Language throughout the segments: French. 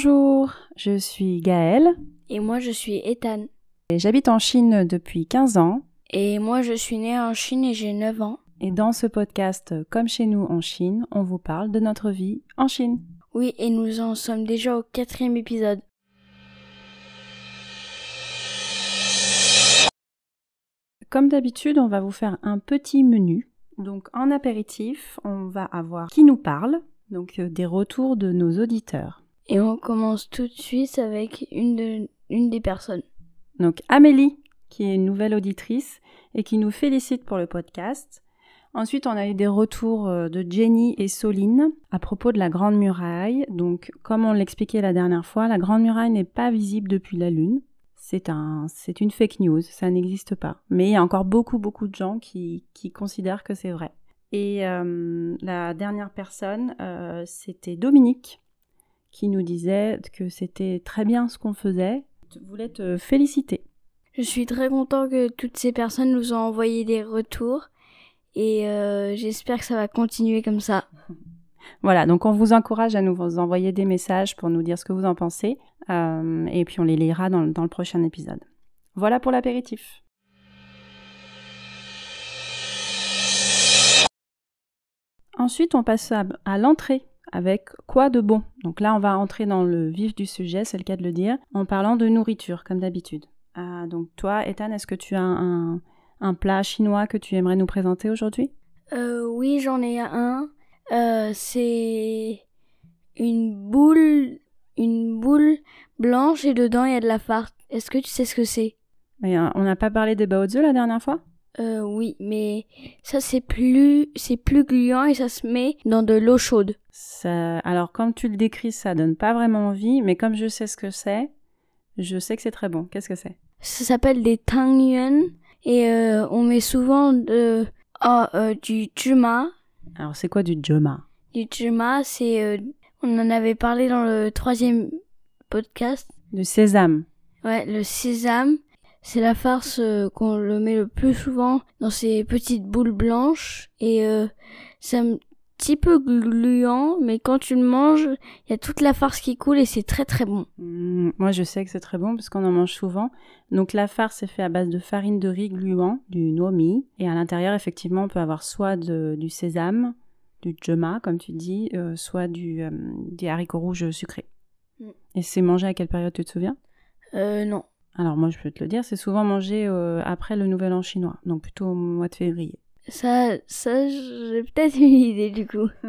Bonjour, je suis Gaëlle Et moi, je suis Ethan. et j'habite en Chine depuis 15 ans. Et moi, je suis née en Chine et j'ai 9 ans. Et dans ce podcast, comme chez nous en Chine, on vous parle de notre vie en Chine. Oui, et nous en sommes déjà au quatrième épisode. Comme d'habitude, on va vous faire un petit menu. Donc en apéritif, on va avoir qui nous parle, donc euh, des retours de nos auditeurs. Et on commence tout de suite avec une, une des personnes. Donc Amélie, qui est une nouvelle auditrice et qui nous félicite pour le podcast. Ensuite, on a eu des retours euh, de Jenny et Soline à propos de la Grande Muraille. Donc, comme on l'expliquait la dernière fois, la Grande Muraille n'est pas visible depuis la Lune. C'est un, une fake news, ça n'existe pas. Mais il y a encore beaucoup, beaucoup de gens qui, qui considèrent que c'est vrai. Et euh, la dernière personne, euh, c'était Dominique, qui nous disait que c'était très bien ce qu'on faisait. Je voulais te féliciter. Je suis très content que toutes ces personnes nous ont envoyé des retours. Et euh, j'espère que ça va continuer comme ça. Voilà, donc on vous encourage à nous envoyer des messages pour nous dire ce que vous en pensez. Euh, et puis on les lira dans, dans le prochain épisode. Voilà pour l'apéritif. Ensuite, on passe à, à l'entrée avec quoi de bon? Donc là, on va entrer dans le vif du sujet, c'est le cas de le dire, en parlant de nourriture, comme d'habitude. Ah, donc toi, Ethan, est-ce que tu as un, un plat chinois que tu aimerais nous présenter aujourd'hui? Euh, oui, j'en ai un. Euh, c'est une boule, une boule blanche et dedans il y a de la farce. Est-ce que tu sais ce que c'est? Euh, On n'a pas parlé des baozi la dernière fois? Euh, oui, mais ça c'est plus, c'est plus gluant et ça se met dans de l'eau chaude. Ça- Alors, comme tu le décris, ça donne pas vraiment envie, mais comme je sais ce que c'est, je sais que c'est très bon. Qu'est-ce que c'est? Ça s'appelle des tang yuan et euh, on met souvent de, ah, euh, du juma. Alors, c'est quoi du joma Du juma, c'est, on en avait parlé dans le troisième podcast. Du sésame. Ouais, le sésame, c'est la farce euh, qu'on le met le plus souvent dans ces petites boules blanches et euh, c'est un petit peu gluant, mais quand tu le manges, il y a toute la farce qui coule et c'est très très bon. Mm, moi, je sais que c'est très bon parce qu'on en mange souvent. Donc, la farce est faite à base de farine de riz gluant, du nomi. Et à l'intérieur, effectivement, on peut avoir soit de- du sésame, du joma, comme tu dis, euh, soit du, des haricots rouges sucrés. Mm. Et c'est mangé à quelle période, tu te souviens? Euh, non. Alors, moi, je peux te le dire, c'est souvent mangé euh, après le Nouvel An chinois, donc plutôt au mois de février. Ça, ça, j'ai peut-être une idée du coup.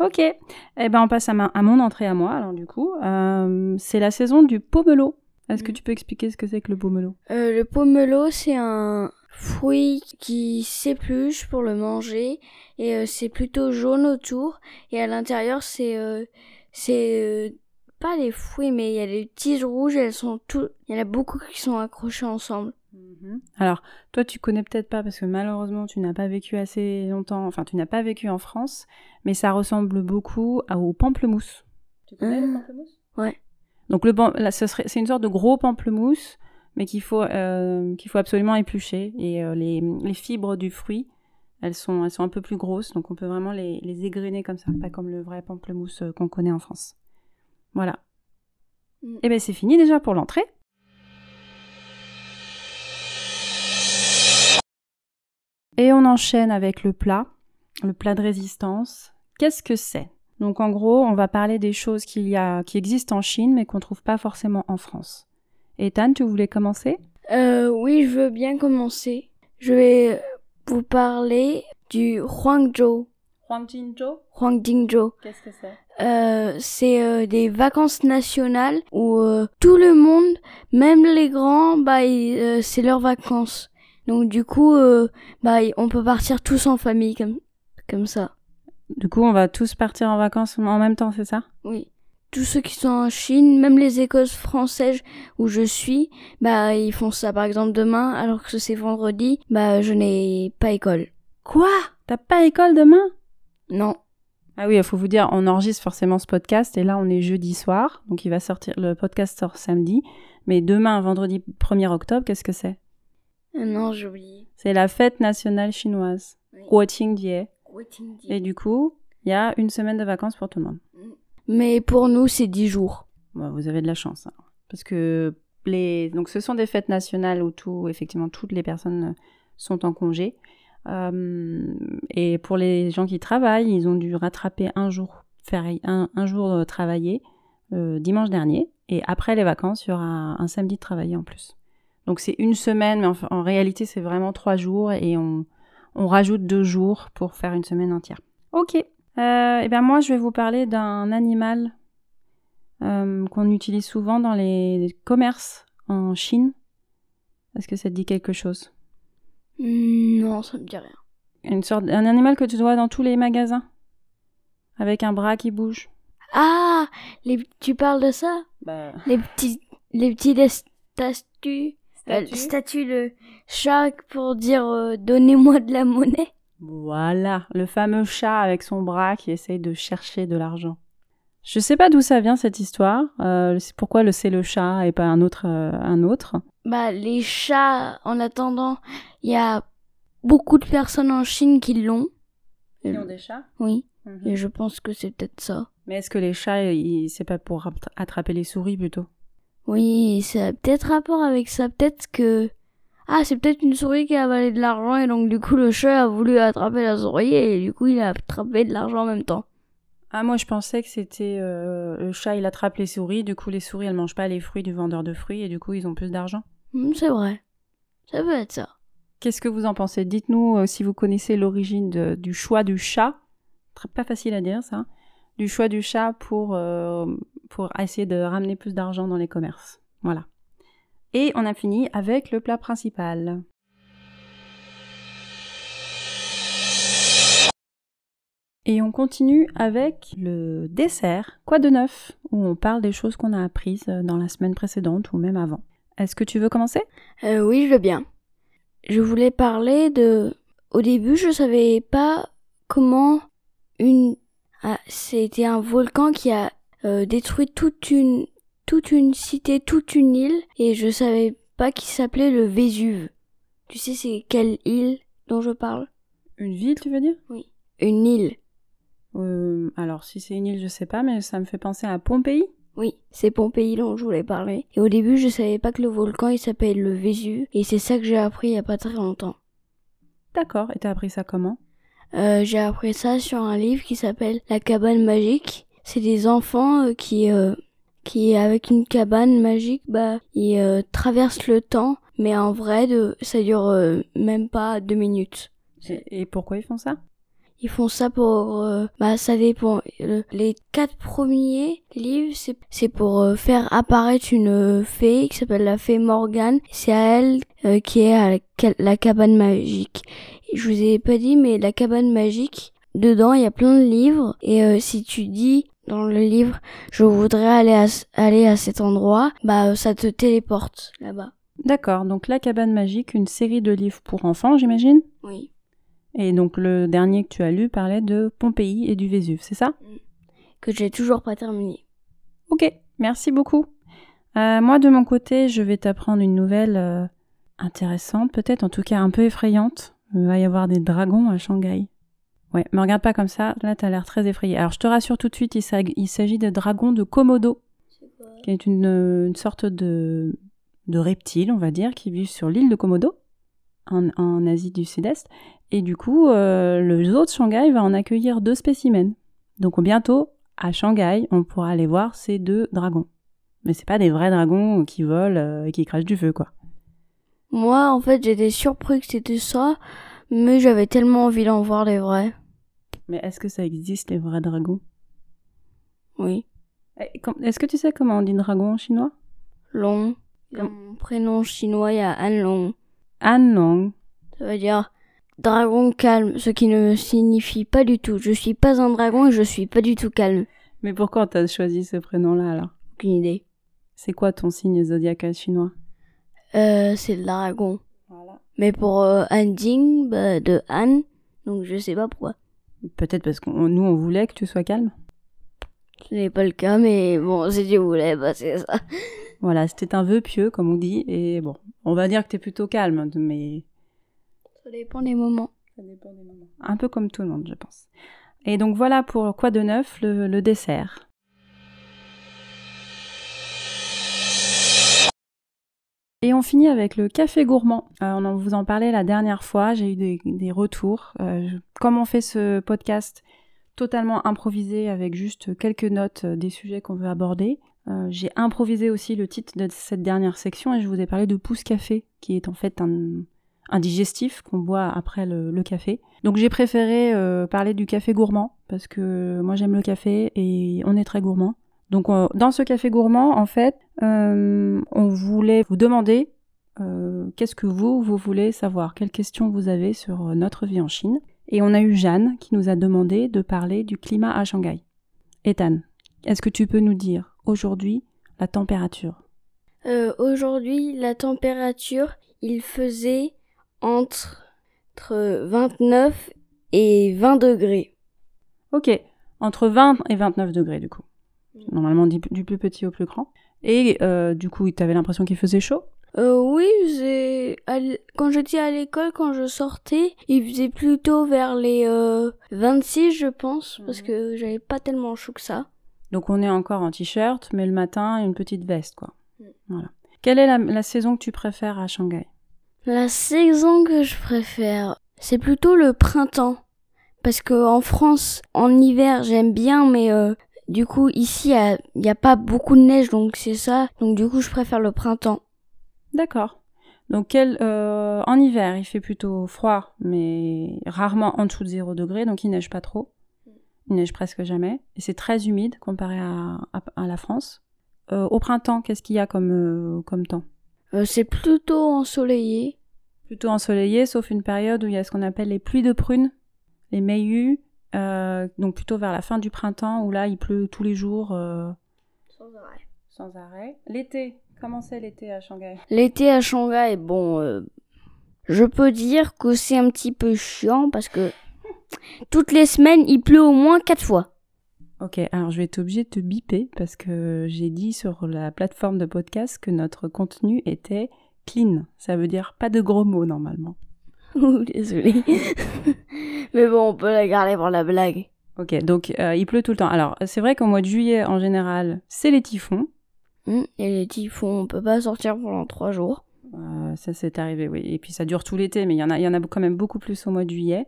Ok, eh ben on passe à, ma- à mon entrée à moi. Alors du coup, euh, c'est la saison du pomelo. Est-ce que Mm. tu peux expliquer ce que c'est que le pomelo? Euh, le pomelo, c'est un fruit qui s'épluche pour le manger et c'est plutôt jaune autour et à l'intérieur c'est c'est pas les fruits mais il y a des tiges rouges elles sont tout il y en a beaucoup qui sont accrochés ensemble. Alors, toi, tu connais peut-être pas parce que malheureusement, tu n'as pas vécu assez longtemps. Enfin, tu n'as pas vécu en France, mais ça ressemble beaucoup à- au pamplemousse. Tu connais le pamplemousse? Ouais. Donc le pam- là, ce serait, c'est une sorte de gros pamplemousse, mais qu'il faut euh, qu'il faut absolument éplucher. Et euh, les, les fibres du fruit, elles sont elles sont un peu plus grosses, donc on peut vraiment les, les égrener comme ça, pas comme le vrai pamplemousse euh, qu'on connaît en France. Voilà. Mm. Et ben c'est fini déjà pour l'entrée. Et on enchaîne avec le plat, le plat de résistance. Qu'est-ce que c'est? Donc en gros, on va parler des choses qu'il y a, qui existent en Chine, mais qu'on trouve pas forcément en France. Ethan, tu voulais commencer? Euh, oui, je veux bien commencer. Je vais vous parler du Huangzhou. Huangjinzhou Huangjingzhou. Qu'est-ce que c'est? Euh, c'est euh, des vacances nationales où euh, tout le monde, même les grands, bah ils- euh, c'est leurs vacances. Donc du coup, euh, bah on peut partir tous en famille comme comme ça. Du coup, on va tous partir en vacances en même temps, c'est ça? Oui. Tous ceux qui sont en Chine, même les écoles françaises où je suis, bah ils font ça par exemple demain alors que c'est vendredi, bah je n'ai pas école. Quoi? T'as pas école demain? Non. Ah oui, il faut vous dire, on enregistre forcément ce podcast et là on est jeudi soir, donc il va sortir, le podcast sort samedi. Mais demain, vendredi 1er octobre, qu'est-ce que c'est? Non, j'ai oublié. C'est la fête nationale chinoise, Oui. Guoqingjie. Guoqingjie. Et du coup, il y a une semaine de vacances pour tout le monde. Mm. Mais pour nous, c'est 10 jours. Bon, vous avez de la chance. hein. Parce que les... Donc, ce sont des fêtes nationales où tout, effectivement, toutes les personnes sont en congé. Euh, et pour les gens qui travaillent, ils ont dû rattraper un jour, faire un, jour euh, travaillé euh, dimanche dernier. Et après les vacances, il y aura un, samedi de travailler en plus. Donc c'est une semaine, mais en, réalité c'est vraiment trois jours et on, rajoute deux jours pour faire une semaine entière. Ok. Euh, et bien moi je vais vous parler d'un animal euh, qu'on utilise souvent dans les, commerces en Chine. Est-ce que ça te dit quelque chose? Non, ça me dit rien. Une sorte, un animal que tu vois dans tous les magasins, avec un bras qui bouge. Ah, les, tu parles de ça? Bah, Les petits, les petits statues, euh, Statues de chat pour dire euh, donnez-moi de la monnaie. Voilà, le fameux chat avec son bras qui essaye de chercher de l'argent. Je sais pas d'où ça vient cette histoire. Euh, pourquoi le c'est le chat et pas un autre euh, un autre. Bah, les chats, en attendant, il y a beaucoup de personnes en Chine qui l'ont. des chats? Oui, et je pense que c'est peut-être ça. Mais est-ce que les chats, c'est pas pour attra- attraper les souris plutôt? Oui, ça a peut-être rapport avec ça. Peut-être que. Ah, c'est peut-être une souris qui a avalé de l'argent et donc du coup le chat a voulu attraper la souris et du coup il a attrapé de l'argent en même temps. Ah moi je pensais que c'était euh, le chat, il attrape les souris. Du coup les souris elles mangent pas les fruits du vendeur de fruits et du coup ils ont plus d'argent. Hmm, c'est vrai. Ça peut être ça. Qu'est-ce que vous en pensez? Dites-nous euh, si vous connaissez l'origine du choix du chat. Très- Pas facile à dire ça. Du choix du chat pour, euh, pour essayer de ramener plus d'argent dans les commerces. Voilà. Et on a fini avec le plat principal. Et on continue avec le dessert, quoi de neuf, où on parle des choses qu'on a apprises euh, dans la semaine précédente ou même avant. Est-ce que tu veux commencer? Oui, je veux bien. Je voulais parler de. Au début, je savais pas comment une. Ah, c'était un volcan qui a euh, détruit toute une toute une cité, toute une île, et je savais pas qu'il s'appelait le Vésuve. Tu sais, c'est quelle île dont je parle? Une ville, tu veux dire? Une île. Euh, alors, si c'est une île, je sais pas, mais ça me fait penser à Pompéi. Oui, c'est Pompéi dont je voulais parler. Et au début, je savais pas que le volcan il s'appelle le Vésuve, et c'est ça que j'ai appris il y a pas très longtemps. D'accord, et t'as appris ça comment? Euh, j'ai appris ça sur un livre qui s'appelle La cabane magique. C'est des enfants euh, qui, euh, qui avec une cabane magique, bah, ils traversent le temps, mais en vrai, de, ça dure même pas deux minutes. et, et pourquoi ils font ça? Ils font ça pour, euh, bah, ça dépend. Le- les quatre premiers livres, c'est, c'est pour euh, faire apparaître une euh, fée qui s'appelle la fée Morgane. C'est à elle euh, qui est à la, la cabane magique. Je vous ai pas dit, mais la cabane magique, dedans, il y a plein de livres. Et euh, si tu dis dans le livre, je voudrais aller à, aller à cet endroit, bah, euh, ça te téléporte là-bas. D'accord, donc La cabane magique, une série de livres pour enfants, j'imagine? Oui. Et donc le dernier que tu as lu parlait de Pompéi et du Vésuve, c'est ça? Que j'ai toujours pas terminé. Ok, merci beaucoup. Euh, moi, de mon côté, je vais t'apprendre une nouvelle euh, intéressante, peut-être en tout cas un peu effrayante. Il va y avoir des dragons à Shanghai. Ouais, me regarde pas comme ça, là t'as l'air très effrayé. Alors je te rassure tout de suite, il s'ag- il s'agit des dragons de Komodo, qui est une, une sorte de, de reptile, on va dire, qui vivent sur l'île de Komodo, en, en Asie du Sud-Est. Et du coup, euh, le zoo de Shanghai va en accueillir deux spécimens. Donc bientôt, à Shanghai, on pourra aller voir ces deux dragons. Mais c'est pas des vrais dragons qui volent euh, et qui crachent du feu, quoi. Moi, en fait, j'étais surpris que c'était ça, mais j'avais tellement envie d'en voir les vrais. Mais est-ce que ça existe, les vrais dragons? Oui. Eh, Est-ce que tu sais comment on dit dragon en chinois? Long. Comme- Mon prénom chinois, il y a An Long. Han Long. Ça veut dire dragon calme, ce qui ne signifie pas du tout. Je suis pas un dragon et je suis pas du tout calme. Mais pourquoi t'as choisi ce prénom-là, alors? Aucune idée. C'est quoi ton signe zodiacal chinois? Euh, c'est le dragon. Voilà. Mais pour euh, Han Jing, bah, de Han, donc je sais pas pourquoi. Peut-être parce que nous, on voulait que tu sois calme? Ce n'est pas le cas, mais bon, si tu voulais, bah c'est ça. Voilà, c'était un vœu pieux, comme on dit, et bon, on va dire que t'es plutôt calme, mais ça dépend des moments. Ça dépend des moments. Un peu comme tout le monde, je pense. Et donc voilà pour quoi de neuf le, dessert. Et on finit avec le café gourmand. Euh, on vous en parlait la dernière fois, j'ai eu des, retours. Euh, comme on fait ce podcast totalement improvisé avec juste quelques notes euh, des sujets qu'on veut aborder, j'ai improvisé aussi le titre de cette dernière section et je vous ai parlé de Pouce Café, qui est en fait un, un digestif qu'on boit après le, café. Donc j'ai préféré euh, parler du café gourmand parce que moi j'aime le café et on est très gourmand. Donc euh, dans ce café gourmand, en fait, euh, on voulait vous demander qu'est-ce que vous, vous voulez savoir, quelles questions vous avez sur notre vie en Chine? Et on a eu Jeanne qui nous a demandé de parler du climat à Shanghai. Ethan, est-ce que tu peux nous dire aujourd'hui la température? Aujourd'hui, la température, il faisait entre, entre 29 et 20 degrés. Ok, entre 20 et 29 degrés du coup. Normalement du, du plus petit au plus grand. Et euh, du coup, tu avais l'impression qu'il faisait chaud? Euh, oui, quand j'étais à l'école, quand je sortais, il faisait plutôt vers les euh, 26, je pense, parce Mhm. que j'avais pas tellement chaud que ça. Donc on est encore en t-shirt, mais le matin, une petite veste, quoi. Mm. Voilà. Quelle est la, la saison que tu préfères à Shanghai? La saison que je préfère, c'est plutôt le printemps. Parce que en France, en hiver, j'aime bien, mais euh, du coup, ici, il n'y a, pas beaucoup de neige, donc c'est ça. Donc du coup, je préfère le printemps. D'accord. Donc quel, euh, en hiver, il fait plutôt froid, mais rarement en dessous de 0 degré, donc il neige pas trop. Il neige presque jamais. Et c'est très humide comparé à, à, à la France. Euh, au printemps, qu'est-ce qu'il y a comme, comme temps? C'est plutôt ensoleillé. Plutôt ensoleillé, sauf une période où il y a ce qu'on appelle les pluies de prunes, les meilles, euh, donc plutôt vers la fin du printemps, où là il pleut tous les jours euh, sans arrêt. L'été, comment c'est l'été à Shanghai? L'été à Shanghai, bon, euh, je peux dire que c'est un petit peu chiant parce que toutes les semaines, il pleut au moins quatre fois. Ok, alors je vais être obligée de te biper parce que j'ai dit sur la plateforme de podcast que notre contenu était clean. Ça veut dire pas de gros mots normalement. Ouh, Désolée. Mais bon, on peut la garder pour la blague. Ok, donc euh, il pleut tout le temps. Alors c'est vrai qu'au mois de juillet en général, c'est les typhons. Hmm, Et les typhons, on peut pas sortir pendant trois jours. Euh, ça c'est arrivé, oui. Et puis ça dure tout l'été, mais il y en a, il y en a quand même beaucoup plus au mois de juillet.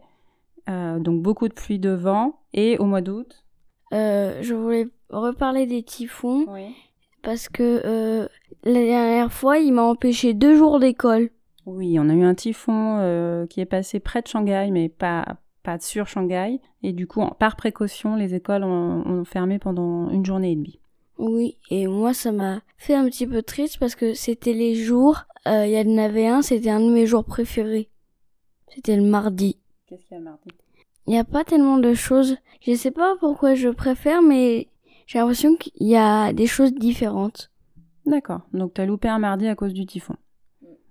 Euh, donc beaucoup de pluie de vent. Et au mois d'août? Je voulais reparler des typhons Oui. Parce que euh, la dernière fois, il m'a empêché deux jours d'école. Oui, on a eu un typhon euh, qui est passé près de Shanghai, mais pas, pas sur Shanghai. Et du coup, en- par précaution, les écoles ont, ont fermé pendant une journée et demie. Oui, et moi, ça m'a fait un petit peu triste parce que c'était les jours. euh, Il y en avait un, c'était un de mes jours préférés. C'était le mardi. Qu'est-ce qu'il y a mardi? Il n'y a pas tellement de choses. Je sais pas pourquoi je préfère, mais j'ai l'impression qu'il y a des choses différentes. D'accord. Donc t'as loupé un mardi à cause du typhon.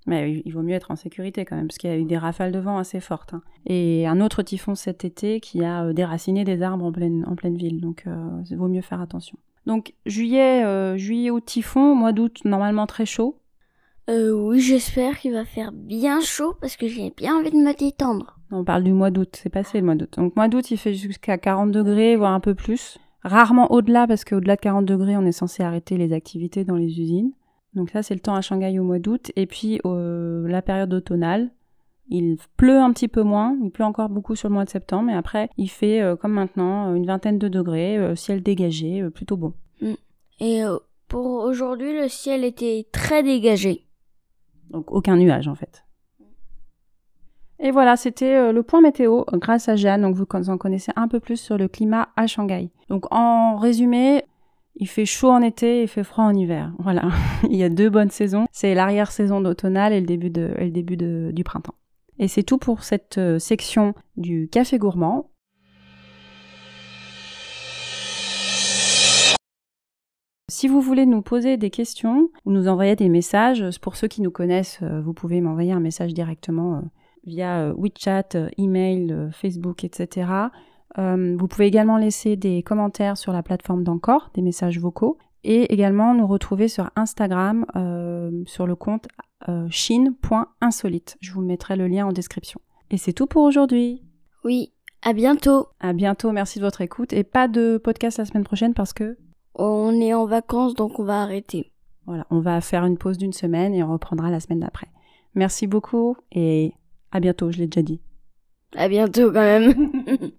Mais il- vaut mieux être en sécurité quand même, parce qu'il y a eu des rafales de vent assez fortes. hein. Et un autre typhon cet été qui a euh, déraciné des arbres en pleine, en pleine ville. Donc euh, il vaut mieux faire attention. Donc juillet, euh, juillet août typhon, mois d'août normalement très chaud. Euh, oui, j'espère qu'il va faire bien chaud parce que j'ai bien envie de me détendre. On parle du mois d'août, c'est passé le mois d'août. Donc mois d'août il fait jusqu'à 40 degrés, voire un peu plus. Rarement au-delà, parce qu'au-delà de 40 degrés on est censé arrêter les activités dans les usines. Donc ça c'est le temps à Shanghai au mois d'août. Et puis euh, la période automnale, il pleut un petit peu moins, il pleut encore beaucoup sur le mois de septembre, mais après il fait euh, comme maintenant une vingtaine de degrés, euh, ciel dégagé, euh, plutôt bon. Et euh, pour aujourd'hui, le ciel était très dégagé. Donc aucun nuage en fait. Et voilà, c'était euh, le point météo grâce à Jeanne. Donc vous en connaissez un peu plus sur le climat à Shanghai. Donc en résumé, il fait chaud en été et il fait froid en hiver. Voilà, il y a deux bonnes saisons. C'est l'arrière-saison d'automnal et le début, du printemps. Et c'est tout pour cette euh, section du café gourmand. Si vous voulez nous poser des questions ou nous envoyer des messages, pour ceux qui nous connaissent, euh, vous pouvez m'envoyer un message directement via euh, WeChat, euh, email, euh, Facebook, etc. Euh, vous pouvez également laisser des commentaires sur la plateforme d'Encore, des messages vocaux, et également nous retrouver sur Instagram euh, sur le compte euh, chine.insolite. Je vous mettrai le lien en description. Et c'est tout pour aujourd'hui. Oui, à bientôt. À bientôt, merci de votre écoute et pas de podcast la semaine prochaine parce que On est en vacances, donc on va arrêter. Voilà, on va faire une pause d'une semaine et on reprendra la semaine d'après. Merci beaucoup et à bientôt, je l'ai déjà dit. À bientôt quand même.